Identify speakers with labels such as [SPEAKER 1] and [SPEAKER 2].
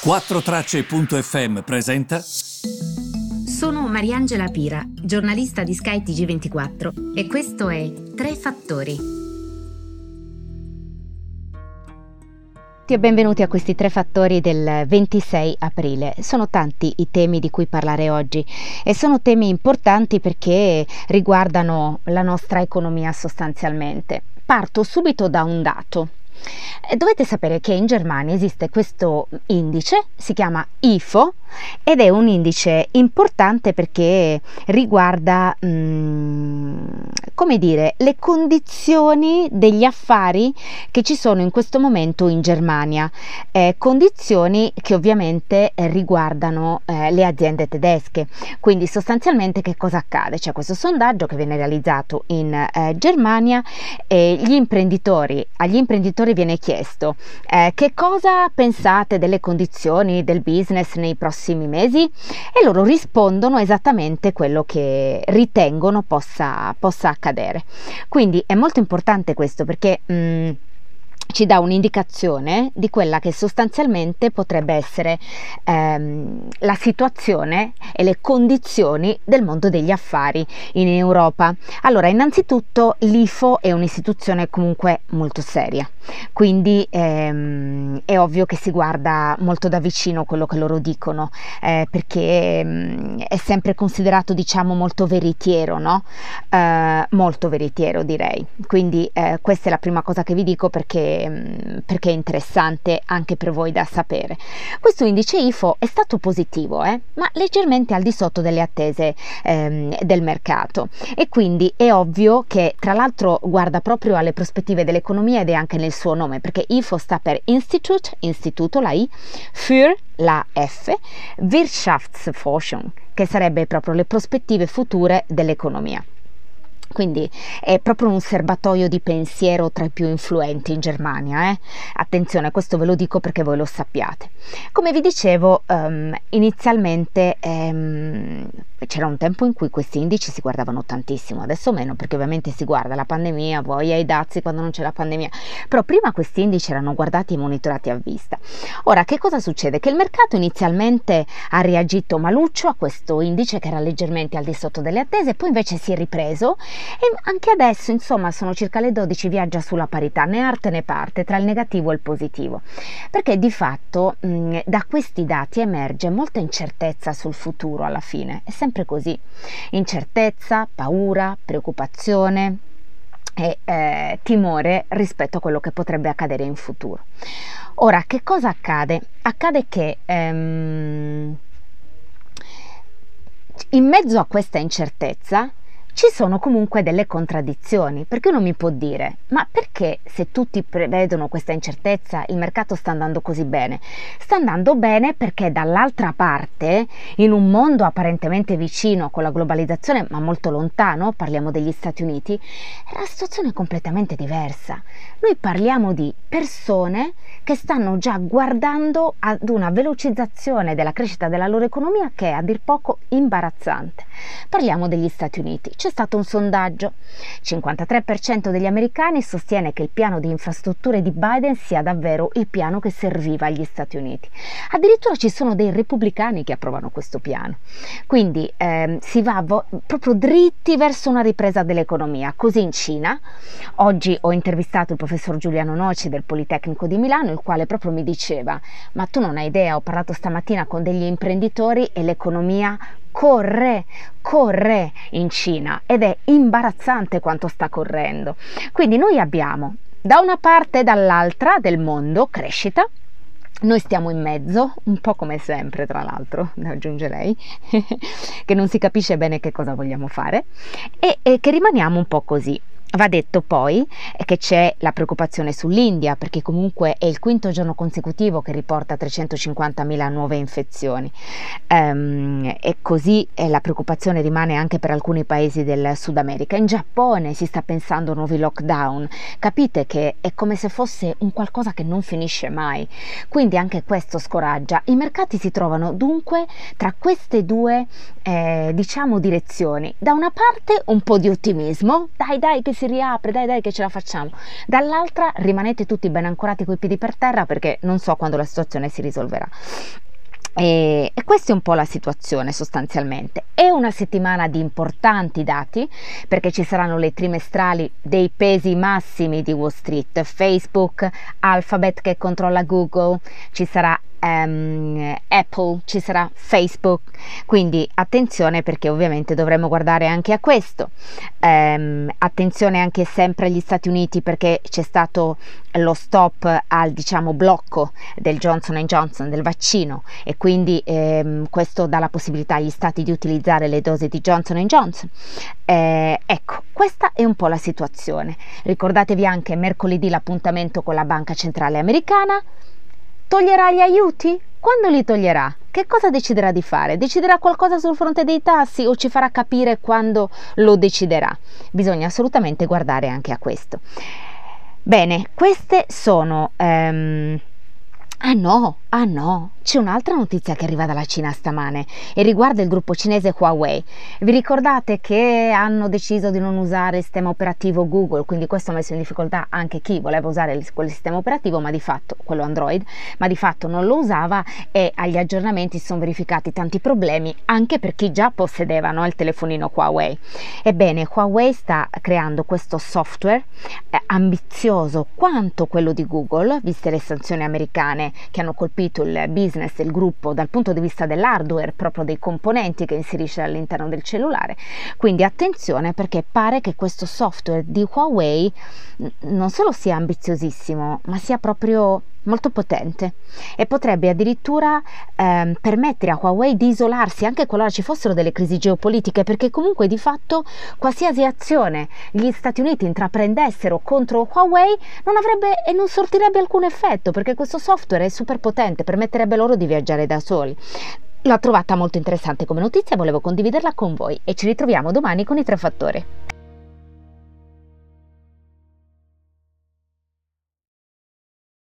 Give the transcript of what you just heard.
[SPEAKER 1] 4Tracce.fm presenta.
[SPEAKER 2] Sono Mariangela Pira, giornalista di Sky TG24 e questo è Tre Fattori.
[SPEAKER 3] E benvenuti a questi tre fattori del 26 aprile. Sono tanti i temi di cui parlare oggi e sono temi importanti perché riguardano la nostra economia sostanzialmente. Parto subito da un dato. Dovete sapere che in Germania esiste questo indice, si chiama IFO ed è un indice importante perché riguarda, mh, mm, come dire, le condizioni degli affari che ci sono in questo momento in Germania, eh, condizioni che ovviamente riguardano eh, le aziende tedesche. Quindi sostanzialmente che cosa accade? C'è questo sondaggio che viene realizzato in eh, Germania e gli imprenditori, agli imprenditori viene chiesto eh, che cosa pensate delle condizioni del business nei prossimi mesi e loro rispondono esattamente quello che ritengono possa, possa accadere. Quindi è molto importante questo perché... Mh, mm, ci dà un'indicazione di quella che sostanzialmente potrebbe essere ehm, la situazione e le condizioni del mondo degli affari in Europa. Allora, innanzitutto l'IFO è un'istituzione comunque molto seria, quindi ehm, è ovvio che si guarda molto da vicino quello che loro dicono, eh, perché ehm, è sempre considerato, diciamo, molto veritiero, no? Eh, molto veritiero direi. Quindi eh, questa è la prima cosa che vi dico perché Ehm, perché, è interessante anche per voi da sapere. Questo indice IFO è stato positivo, eh, ma leggermente al di sotto delle attese ehm, del mercato e quindi è ovvio che tra l'altro guarda proprio alle prospettive dell'economia ed è anche nel suo nome perché IFO sta per Institute, istituto, la I, für la F, Wirtschaftsforschung, che sarebbe proprio le prospettive future dell'economia. Quindi è proprio un serbatoio di pensiero tra i più influenti in Germania. Eh? Attenzione, questo ve lo dico perché voi lo sappiate. Come vi dicevo, um, inizialmente um, c'era un tempo in cui questi indici si guardavano tantissimo, adesso meno perché ovviamente si guarda la pandemia, poi ai dazi quando non c'è la pandemia, però prima questi indici erano guardati e monitorati a vista. Ora, che cosa succede? Che il mercato inizialmente ha reagito maluccio a questo indice che era leggermente al di sotto delle attese, poi invece si è ripreso e anche adesso, insomma, sono circa le 12, viaggia sulla parità, né arte né parte, tra il negativo e il positivo. Perché di fatto mh, da questi dati emerge molta incertezza sul futuro alla fine. È sempre così. Incertezza, paura, preoccupazione e eh, timore rispetto a quello che potrebbe accadere in futuro. Ora, che cosa accade? Accade che ehm, in mezzo a questa incertezza ci sono comunque delle contraddizioni, perché uno mi può dire, ma perché se tutti prevedono questa incertezza il mercato sta andando così bene? Sta andando bene perché dall'altra parte, in un mondo apparentemente vicino con la globalizzazione, ma molto lontano, parliamo degli Stati Uniti, la situazione è completamente diversa. Noi parliamo di persone che stanno già guardando ad una velocizzazione della crescita della loro economia che è a dir poco imbarazzante. Parliamo degli Stati Uniti. C'è c'è stato un sondaggio. Il 53% degli americani sostiene che il piano di infrastrutture di Biden sia davvero il piano che serviva agli Stati Uniti. Addirittura ci sono dei repubblicani che approvano questo piano. Quindi ehm, si va vo- proprio dritti verso una ripresa dell'economia. Così in Cina, oggi ho intervistato il professor Giuliano Noci del Politecnico di Milano, il quale proprio mi diceva, ma tu non hai idea, ho parlato stamattina con degli imprenditori e l'economia corre, corre in Cina ed è imbarazzante quanto sta correndo. Quindi noi abbiamo da una parte e dall'altra del mondo crescita, noi stiamo in mezzo, un po' come sempre tra l'altro, aggiungerei, che non si capisce bene che cosa vogliamo fare e, e che rimaniamo un po' così. Va detto poi che c'è la preoccupazione sull'India, perché comunque è il quinto giorno consecutivo che riporta 350.000 nuove infezioni. Um, e così eh, la preoccupazione rimane anche per alcuni paesi del Sud America. In Giappone si sta pensando a nuovi lockdown. Capite che è come se fosse un qualcosa che non finisce mai. Quindi anche questo scoraggia. I mercati si trovano dunque tra queste due, eh, diciamo, direzioni. Da una parte un po' di ottimismo, dai dai che si riapre, dai dai che ce la facciamo. Dall'altra rimanete tutti ben ancorati coi piedi per terra perché non so quando la situazione si risolverà. E, questa è un po' la situazione sostanzialmente. È una settimana di importanti dati perché ci saranno le trimestrali dei pesi massimi di Wall Street, Facebook, Alphabet che controlla Google, ci sarà um, Apple, ci sarà Facebook, quindi attenzione perché ovviamente dovremmo guardare anche a questo. Um, attenzione anche sempre agli Stati Uniti perché c'è stato lo stop al diciamo blocco del Johnson Johnson del vaccino e quindi um, questo dà la possibilità agli stati di utilizzare le dosi di Johnson Johnson. Eh, ecco, questa è un po' la situazione. Ricordatevi anche mercoledì l'appuntamento con la Banca Centrale Americana. Toglierà gli aiuti? Quando li toglierà? Che cosa deciderà di fare? Deciderà qualcosa sul fronte dei tassi o ci farà capire quando lo deciderà? Bisogna assolutamente guardare anche a questo. Bene, queste sono... Um... Ah no, ah no, c'è un'altra notizia che arriva dalla Cina stamane e riguarda il gruppo cinese Huawei. Vi ricordate che hanno deciso di non usare il sistema operativo Google, quindi questo ha messo in difficoltà anche chi voleva usare quel sistema operativo, ma di fatto, quello Android, ma di fatto non lo usava e agli aggiornamenti si sono verificati tanti problemi anche per chi già possedeva no, il telefonino Huawei. Ebbene, Huawei sta creando questo software eh, ambizioso quanto quello di Google, viste le sanzioni americane che hanno colpito il business del gruppo dal punto di vista dell'hardware, proprio dei componenti che inserisce all'interno del cellulare. Quindi attenzione perché pare che questo software di Huawei non solo sia ambiziosissimo, ma sia proprio molto potente e potrebbe addirittura ehm, permettere a Huawei di isolarsi anche qualora ci fossero delle crisi geopolitiche, perché comunque di fatto qualsiasi azione gli Stati Uniti intraprendessero contro Huawei non avrebbe e non sortirebbe alcun effetto, perché questo software è super potente, permetterebbe loro di viaggiare da soli. L'ho trovata molto interessante come notizia, volevo condividerla con voi e ci ritroviamo domani con i tre fattori.